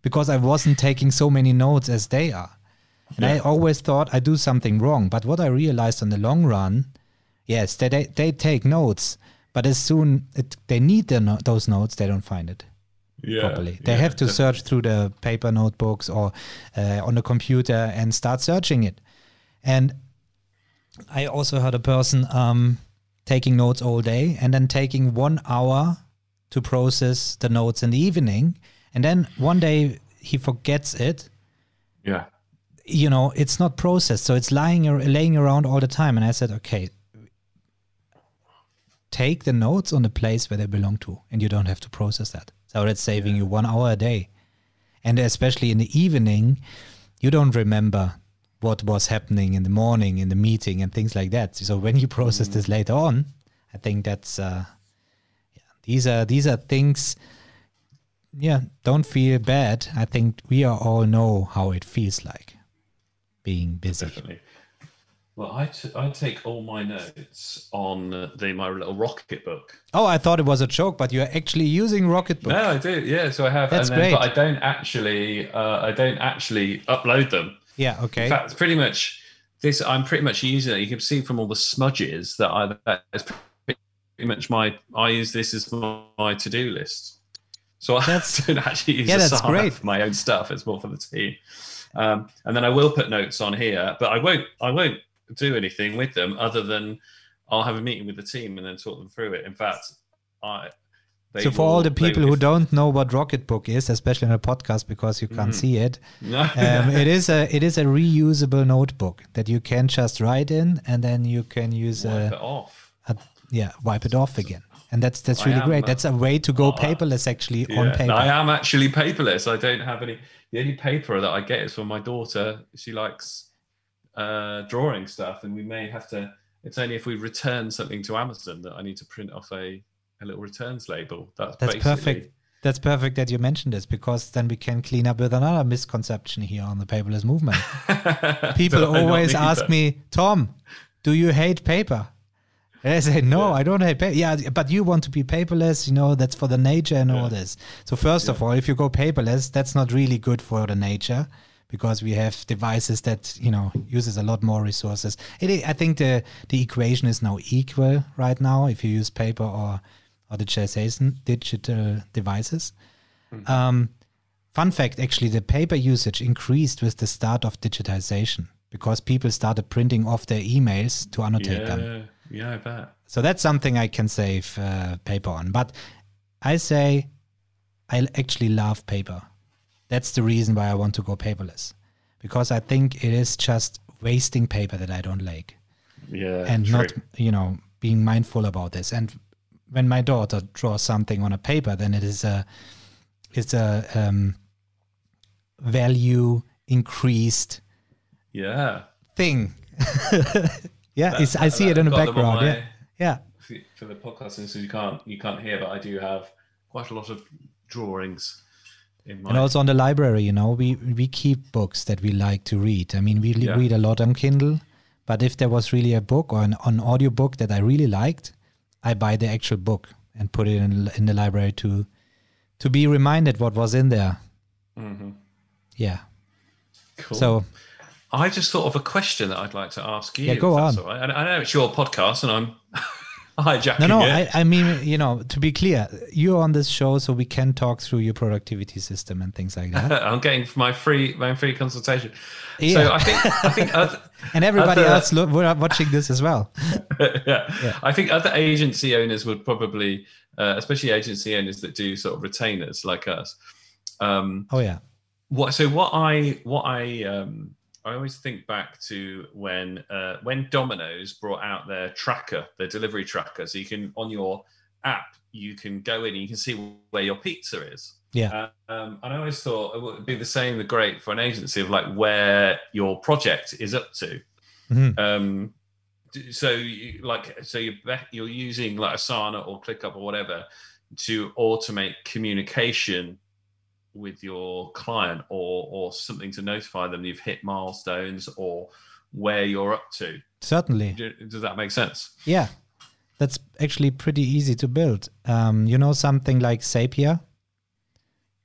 because i wasn't taking so many notes as they are and yeah. i always thought i do something wrong but what i realized on the long run Yes, they, they, they take notes, but as soon it, they need the no, those notes, they don't find it yeah, properly. They yeah, have to definitely. search through the paper notebooks or uh, on the computer and start searching it. And I also heard a person um, taking notes all day and then taking one hour to process the notes in the evening. And then one day he forgets it. Yeah. You know, it's not processed. So it's lying, laying around all the time. And I said, okay, take the notes on the place where they belong to and you don't have to process that. So that's saving you one hour a day. And especially in the evening, you don't remember what was happening in the morning in the meeting and things like that. So when you process mm. this later on, I think that's uh, yeah, these are these are things. Yeah, don't feel bad. I think we all know how it feels like being busy. Definitely. Well, I, t- I take all my notes on the my little Rocket book. Oh, I thought it was a joke, but you're actually using Rocket book. No, I do. Yeah, so I have. That's then, great. But I don't actually. Uh, I don't actually upload them. Yeah. Okay. In fact, pretty much this. I'm pretty much using it. You can see from all the smudges that I. That is pretty much my. I use this as my, my to do list. So that's, I don't actually use yeah, that's great. for my own stuff. It's more for the team. Um, and then I will put notes on here, but I won't. I won't do anything with them other than I'll have a meeting with the team and then talk them through it. In fact, I. So for all the people who don't know what Rocketbook is, especially in a podcast because you can't mm. see it, um, it is a it is a reusable notebook that you can just write in and then you can use wipe a, it off. A, yeah, wipe it off again, and that's that's really great. That's a way to go paperless actually yeah, on paper. I am actually paperless. I don't have any. The only paper that I get is from my daughter. She likes uh, drawing stuff, and we may have to. It's only if we return something to Amazon that I need to print off a, a little returns label. That's that's perfect. That's perfect that you mentioned this because then we can clean up with another misconception here on the paperless movement. People always ask me, Tom, do you hate paper? And I say, no, yeah. I don't hate paper. Yeah, but you want to be paperless, you know, that's for the nature and yeah. all this. So, first yeah. of all, if you go paperless, that's not really good for the nature because we have devices that you know uses a lot more resources. It, I think the the equation is now equal right now if you use paper or or digitization digital devices. Mm-hmm. Um, fun fact: actually, the paper usage increased with the start of digitization because people started printing off their emails to annotate yeah, them. Yeah, I bet. So that's something I can save uh, paper on. But I say I actually love paper that's the reason why I want to go paperless because I think it is just wasting paper that I don't like. Yeah. And true. not, you know, being mindful about this. And when my daughter draws something on a paper, then it is a it's a um, value increased yeah thing. yeah, that, I see it in the background. Yeah. Yeah. For the podcast, so you can't you can't hear, but I do have quite a lot of drawings and also on the library, you know, we we keep books that we like to read. I mean, we yeah. read a lot on Kindle, but if there was really a book or an, an audio book that I really liked, I buy the actual book and put it in in the library to to be reminded what was in there. Mm-hmm. Yeah. Cool. So I just thought of a question that I'd like to ask you. Yeah, go on. Right. I know it's your podcast, and I'm hijacking no, no. I, I mean, you know, to be clear, you're on this show, so we can talk through your productivity system and things like that. I'm getting my free my free consultation. Yeah. So I think I think other, and everybody other, else look, we're watching this as well. yeah. yeah, I think other agency owners would probably, uh, especially agency owners that do sort of retainers like us. Um, oh yeah. What so what I what I um, I always think back to when uh, when Domino's brought out their tracker, their delivery tracker. So you can on your app you can go in and you can see where your pizza is. Yeah. Uh, um, and I always thought it would be the same, the great for an agency of like where your project is up to. Mm-hmm. Um, so you, like so you're you're using like Asana or ClickUp or whatever to automate communication with your client or or something to notify them you've hit milestones or where you're up to. Certainly. Does that make sense? Yeah. That's actually pretty easy to build. Um, you know something like zapier?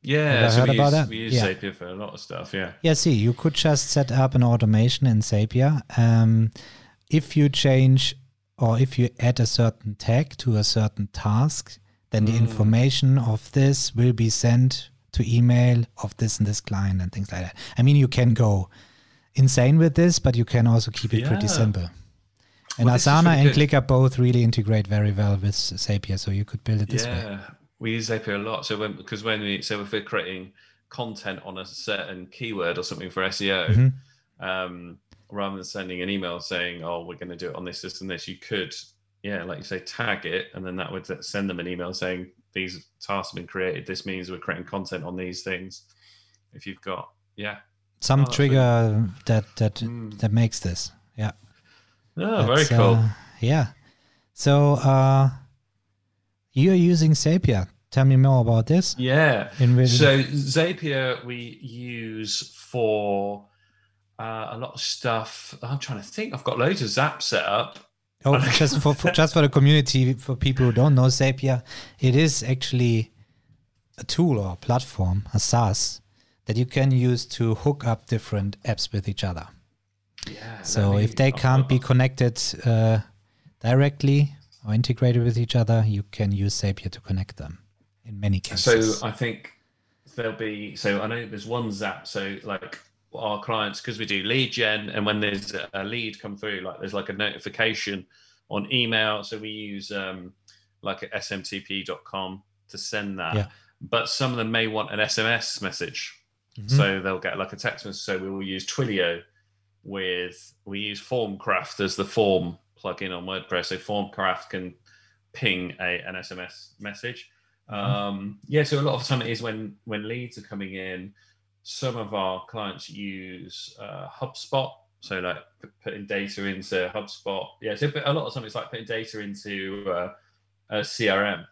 Yeah Have so heard about use, that? we use yeah. zapier for a lot of stuff yeah. Yeah see you could just set up an automation in zapier. Um, if you change or if you add a certain tag to a certain task then the mm. information of this will be sent to email of this and this client and things like that. I mean, you can go insane with this, but you can also keep it yeah. pretty simple. And well, Asana really and ClickUp both really integrate very well with Zapier, so you could build it this yeah. way. We use Zapier a lot. So when because when we so if we're creating content on a certain keyword or something for SEO, mm-hmm. um, rather than sending an email saying, "Oh, we're going to do it on this, this, and this," you could, yeah, like you say, tag it, and then that would send them an email saying, these tasks have been created. This means we're creating content on these things. If you've got, yeah, some oh, trigger that that mm. that makes this, yeah. Oh, very cool. Uh, yeah. So uh, you're using Zapier. Tell me more about this. Yeah. so Zapier we use for uh, a lot of stuff. I'm trying to think. I've got loads of Zap set up. Oh, just for, for, just for the community, for people who don't know Zapier, it is actually a tool or a platform, a SaaS, that you can use to hook up different apps with each other. Yeah, so if they can't be connected uh, directly or integrated with each other, you can use Zapier to connect them. In many cases. So I think there'll be. So I know there's one Zap. So like our clients because we do lead gen and when there's a lead come through like there's like a notification on email. So we use um, like at smtp.com to send that. Yeah. but some of them may want an sms message. Mm-hmm. so they'll get like a text message. So we will use twilio with we use formcraft as the form plugin on wordpress. So formcraft can ping a, an sms message. Mm-hmm. um, yeah so a lot of time it is when when leads are coming in some of our clients use uh, HubSpot. So like putting data into HubSpot. Yeah, so a lot of times it's like putting data into uh, a CRM.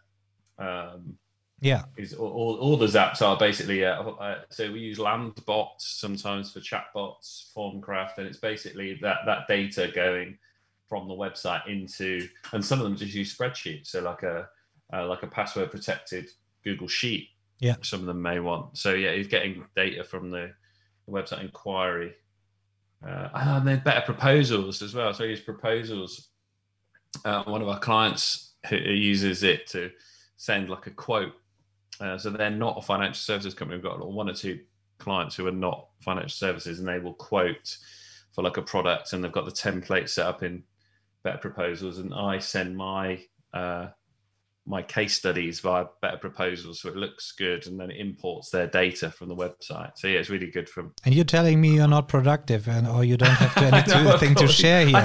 Um, yeah, is all, all, all the Zaps are basically. Uh, uh, so we use Landbots sometimes for chatbots, Formcraft, and it's basically that that data going from the website into, and some of them just use spreadsheets. So like a uh, like a password protected Google Sheet yeah. Some of them may want. So yeah, he's getting data from the, the website inquiry. Uh, and then better proposals as well. So his proposals. Uh, one of our clients who, uses it to send like a quote. Uh, so they're not a financial services company. We've got one or two clients who are not financial services, and they will quote for like a product, and they've got the template set up in better proposals. And I send my uh, my case studies via better proposals so it looks good and then it imports their data from the website so yeah it's really good from and you're telling me you're not productive and or you don't have to anything to share here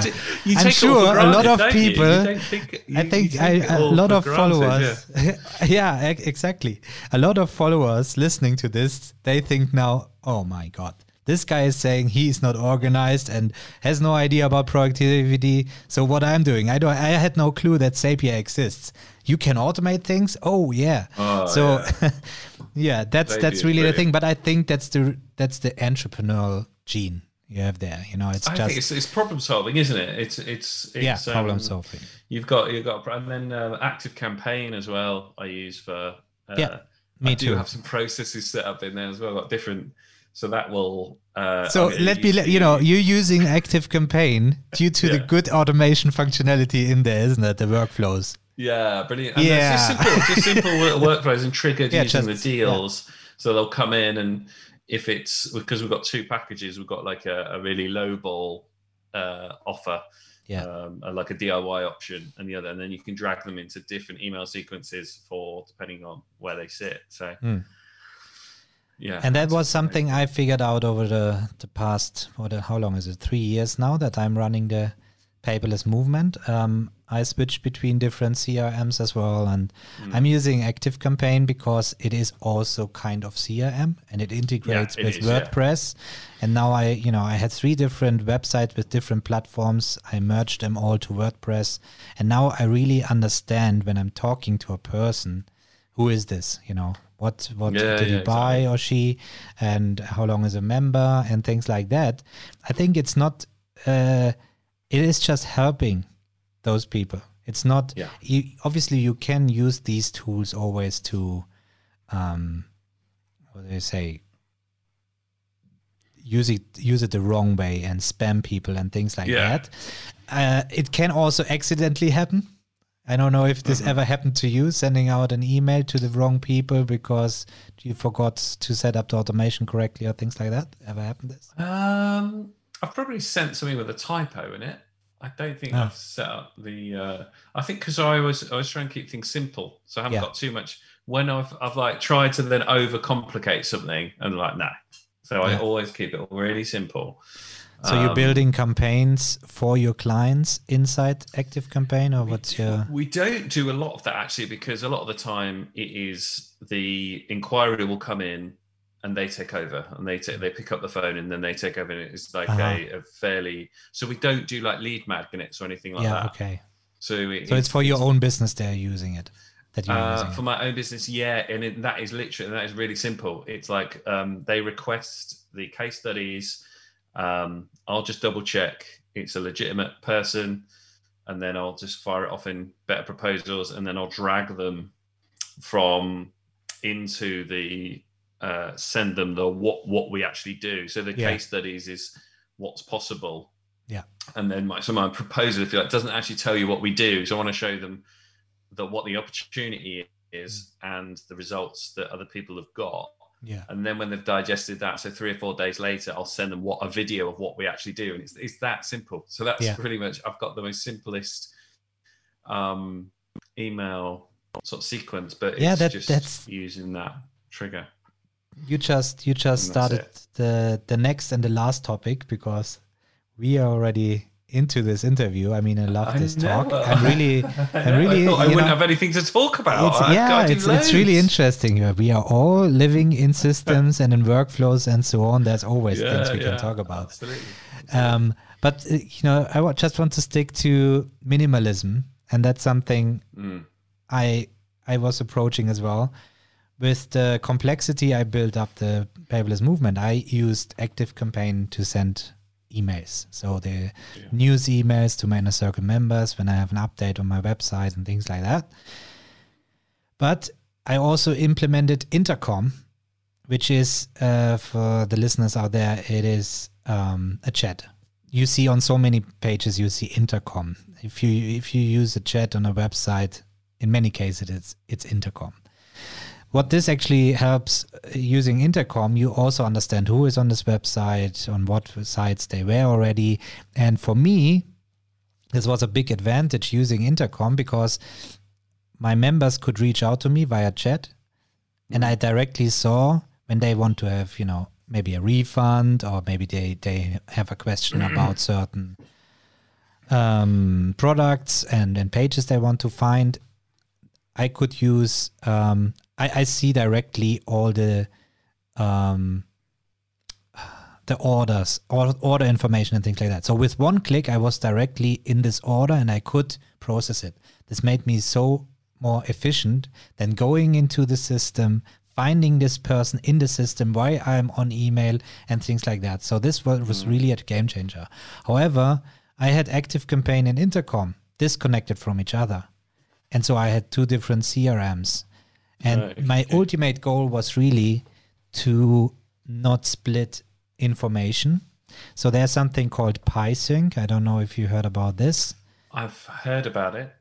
i'm sure granted, a lot of people you? You think, you, i think I, a lot of granted, followers yeah. yeah exactly a lot of followers listening to this they think now oh my god this guy is saying he's not organized and has no idea about productivity. So what I'm doing, I don't, I had no clue that Zapier exists. You can automate things. Oh yeah. Oh, so yeah, yeah that's Zapier that's really the thing. But I think that's the that's the entrepreneurial gene you have there. You know, it's I just think it's, it's problem solving, isn't it? It's it's, it's yeah, problem um, solving. You've got you've got and then uh, active campaign as well. I use for uh, yeah. Me I too. do have some processes set up in there as well. Got different, so that will. Uh, so let me, let, you know, you're using Active Campaign due to yeah. the good automation functionality in there, isn't it? The workflows. Yeah, brilliant. And yeah, just simple, just simple workflows and triggered yeah, using just, the deals. Yeah. So they'll come in and if it's because we've got two packages, we've got like a, a really low ball uh, offer yeah. Um, like a DIY option and the other, and then you can drag them into different email sequences for depending on where they sit. So, mm. Yeah, and that was something I figured out over the the past. What? How long is it? Three years now that I'm running the paperless movement. Um, I switched between different CRMs as well, and mm. I'm using Active Campaign because it is also kind of CRM and it integrates yeah, it with is, WordPress. Yeah. And now I, you know, I had three different websites with different platforms. I merged them all to WordPress, and now I really understand when I'm talking to a person, who is this? You know, what what yeah, did he buy exactly. or she, and how long is a member, and things like that. I think it's not. Uh, it is just helping those people. It's not. Yeah. You, obviously, you can use these tools always to, um, what do they say? Use it use it the wrong way and spam people and things like yeah. that. Uh, it can also accidentally happen. I don't know if this mm-hmm. ever happened to you, sending out an email to the wrong people because you forgot to set up the automation correctly or things like that. Ever happened this? Um, I've probably sent something with a typo in it. I don't think no. I've set up the. Uh, I think because I was I was trying to keep things simple, so I haven't yeah. got too much. When I've I've like tried to then overcomplicate something, and like no, so yeah. I always keep it really simple. So um, you're building campaigns for your clients inside Active Campaign, or what's your? We don't do a lot of that actually, because a lot of the time it is the inquiry will come in and they take over and they take they pick up the phone and then they take over and it's like uh-huh. a, a, fairly so we don't do like lead magnets or anything like yeah, that okay so it, so it's, for your own business they're using it that you're uh, using for my own business yeah and it, that is literally that is really simple it's like um, they request the case studies um, i'll just double check it's a legitimate person and then i'll just fire it off in better proposals and then i'll drag them from into the uh, send them the what what we actually do. So the yeah. case studies is what's possible. Yeah. And then my so my proposal, if you like, doesn't actually tell you what we do. So I want to show them that what the opportunity is mm. and the results that other people have got. Yeah. And then when they've digested that, so three or four days later, I'll send them what a video of what we actually do. And it's, it's that simple. So that's yeah. pretty much I've got the most simplest um email sort of sequence, but yeah, that, just that's using that trigger you just you just started the the next and the last topic because we are already into this interview. I mean, I love I this talk. I'm really, I'm really. I, I wouldn't know, have anything to talk about. It's, yeah, it's, it's really interesting. We are all living in systems and in workflows and so on. There's always yeah, things we yeah, can talk about. Absolutely. Um, but uh, you know, I just want to stick to minimalism, and that's something mm. I I was approaching as well with the complexity I built up the paperless movement, I used Active Campaign to send emails. So the yeah. news emails to my inner circle members when I have an update on my website and things like that. But I also implemented Intercom, which is uh, for the listeners out there, it is um, a chat. You see on so many pages, you see Intercom. If you if you use a chat on a website, in many cases it's it's Intercom what this actually helps uh, using intercom you also understand who is on this website on what sites they were already. And for me this was a big advantage using intercom because my members could reach out to me via chat and i directly saw when they want to have you know maybe a refund or maybe they they have a question about certain um, products and, and pages they want to find. I could use um, I, I see directly all the um, the orders or order information and things like that. So with one click, I was directly in this order and I could process it. This made me so more efficient than going into the system, finding this person in the system, why I'm on email and things like that. So this was, was mm. really a game changer. However, I had Active Campaign and Intercom disconnected from each other. And so I had two different CRMs. And my ultimate goal was really to not split information. So there's something called PieSync. I don't know if you heard about this. I've heard about it.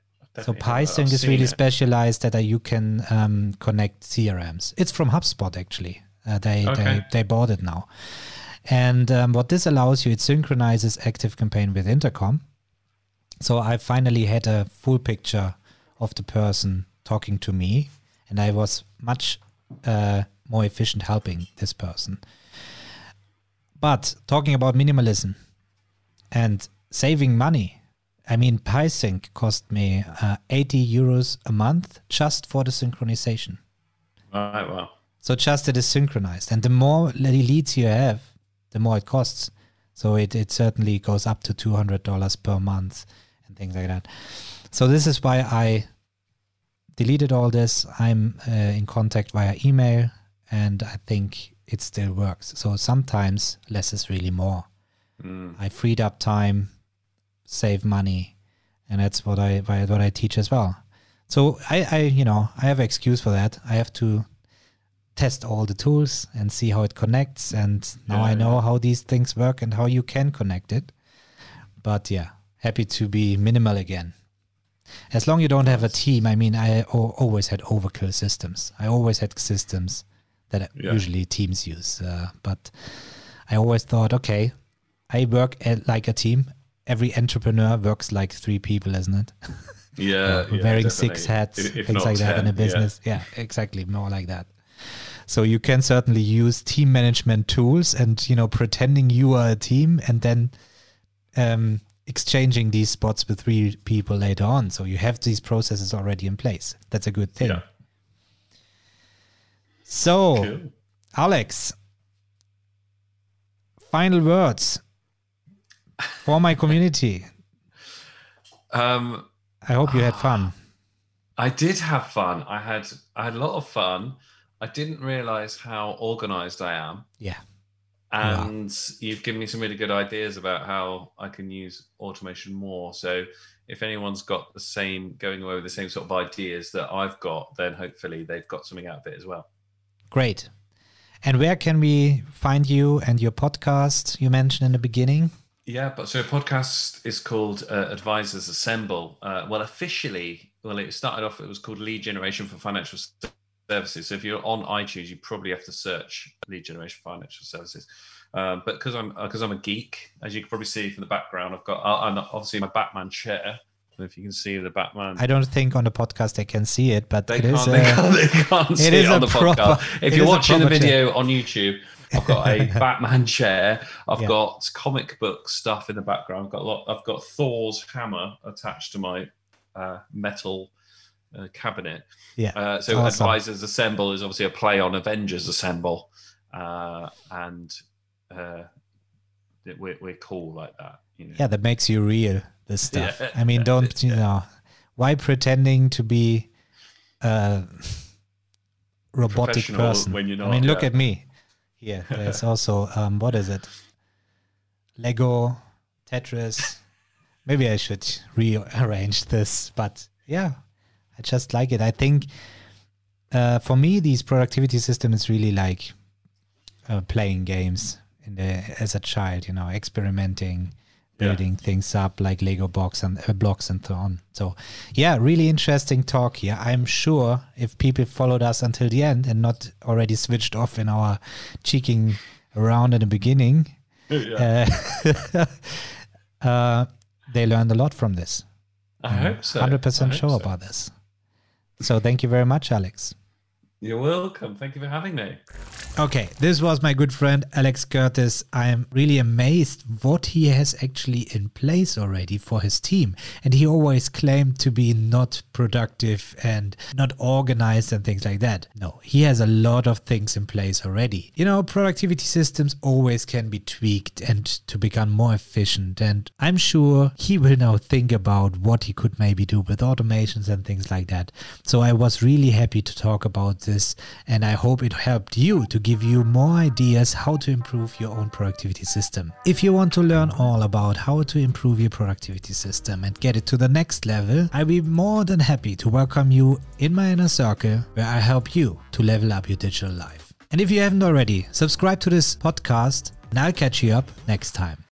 So PieSync is really it. specialized that you can um, connect CRMs. It's from HubSpot actually. Uh, they, okay. they they bought it now. And um, what this allows you, it synchronizes Active Campaign with Intercom. So I finally had a full picture of the person talking to me, and I was much uh, more efficient helping this person. But talking about minimalism and saving money, I mean, PieSync cost me uh, 80 euros a month just for the synchronization. Right, well. So just that it's synchronized. And the more leads you have, the more it costs. So it, it certainly goes up to $200 per month and things like that. So this is why I deleted all this. I'm uh, in contact via email and I think it still works. So sometimes less is really more. Mm. I freed up time, save money, and that's what I what I teach as well. So I, I you know I have an excuse for that. I have to test all the tools and see how it connects, and now yeah, I know yeah. how these things work and how you can connect it. But yeah, happy to be minimal again. As long you don't have a team, I mean, I always had overkill systems. I always had systems that yeah. usually teams use. Uh, but I always thought, okay, I work at, like a team. Every entrepreneur works like three people, isn't it? Yeah, uh, yeah wearing definitely. six hats, if, if things like 10, that in a business. Yeah. yeah, exactly, more like that. So you can certainly use team management tools and you know pretending you are a team and then um, exchanging these spots with three people later on. So you have these processes already in place. That's a good thing. Yeah. So, cool. Alex, final words for my community. Um, I hope you had fun. I did have fun. I had I had a lot of fun. I didn't realize how organized I am. Yeah. And you've given me some really good ideas about how I can use automation more. So if anyone's got the same going away with the same sort of ideas that I've got, then hopefully they've got something out of it as well. Great. And where can we find you and your podcast you mentioned in the beginning? Yeah, but so a podcast is called uh, Advisors Assemble. Uh, well, officially, well, it started off, it was called Lead Generation for Financial Services. So if you're on iTunes, you probably have to search Lead Generation Financial Services. Um, but because I'm because I'm a geek, as you can probably see from the background, I've got uh, obviously my Batman chair if you can see the Batman. I don't think on the podcast they can see it, but they it can't, is. They, can't, they can't see it, it on the proper, podcast. If you're watching the video chair. on YouTube, I've got a Batman chair. I've yeah. got comic book stuff in the background. I've got a lot. I've got Thor's hammer attached to my uh, metal uh, cabinet. Yeah. Uh, so awesome. Advisors Assemble is obviously a play on Avengers Assemble, uh, and uh, we're, we're cool like that. You know? Yeah, that makes you real this stuff. Yeah. I mean, don't you know? Why pretending to be a robotic person? When you're not, I mean, look yeah. at me. Here, there's also um, what is it? Lego, Tetris. Maybe I should rearrange this, but yeah, I just like it. I think uh, for me, these productivity system is really like uh, playing games in the as a child. You know, experimenting, building yeah. things up like Lego box and uh, blocks and so on. So, yeah, really interesting talk here. I'm sure if people followed us until the end and not already switched off in our cheeking around in the beginning, yeah. uh, uh, they learned a lot from this. I hope so. Hundred percent sure so. about this. So, thank you very much, Alex. You're welcome. Thank you for having me. Okay, this was my good friend Alex Curtis. I am really amazed what he has actually in place already for his team. And he always claimed to be not productive and not organized and things like that. No, he has a lot of things in place already. You know, productivity systems always can be tweaked and to become more efficient. And I'm sure he will now think about what he could maybe do with automations and things like that. So I was really happy to talk about this and I hope it helped you to give you more ideas how to improve your own productivity system. If you want to learn all about how to improve your productivity system and get it to the next level, I'll be more than happy to welcome you in my inner circle where I help you to level up your digital life. And if you haven't already, subscribe to this podcast and I'll catch you up next time.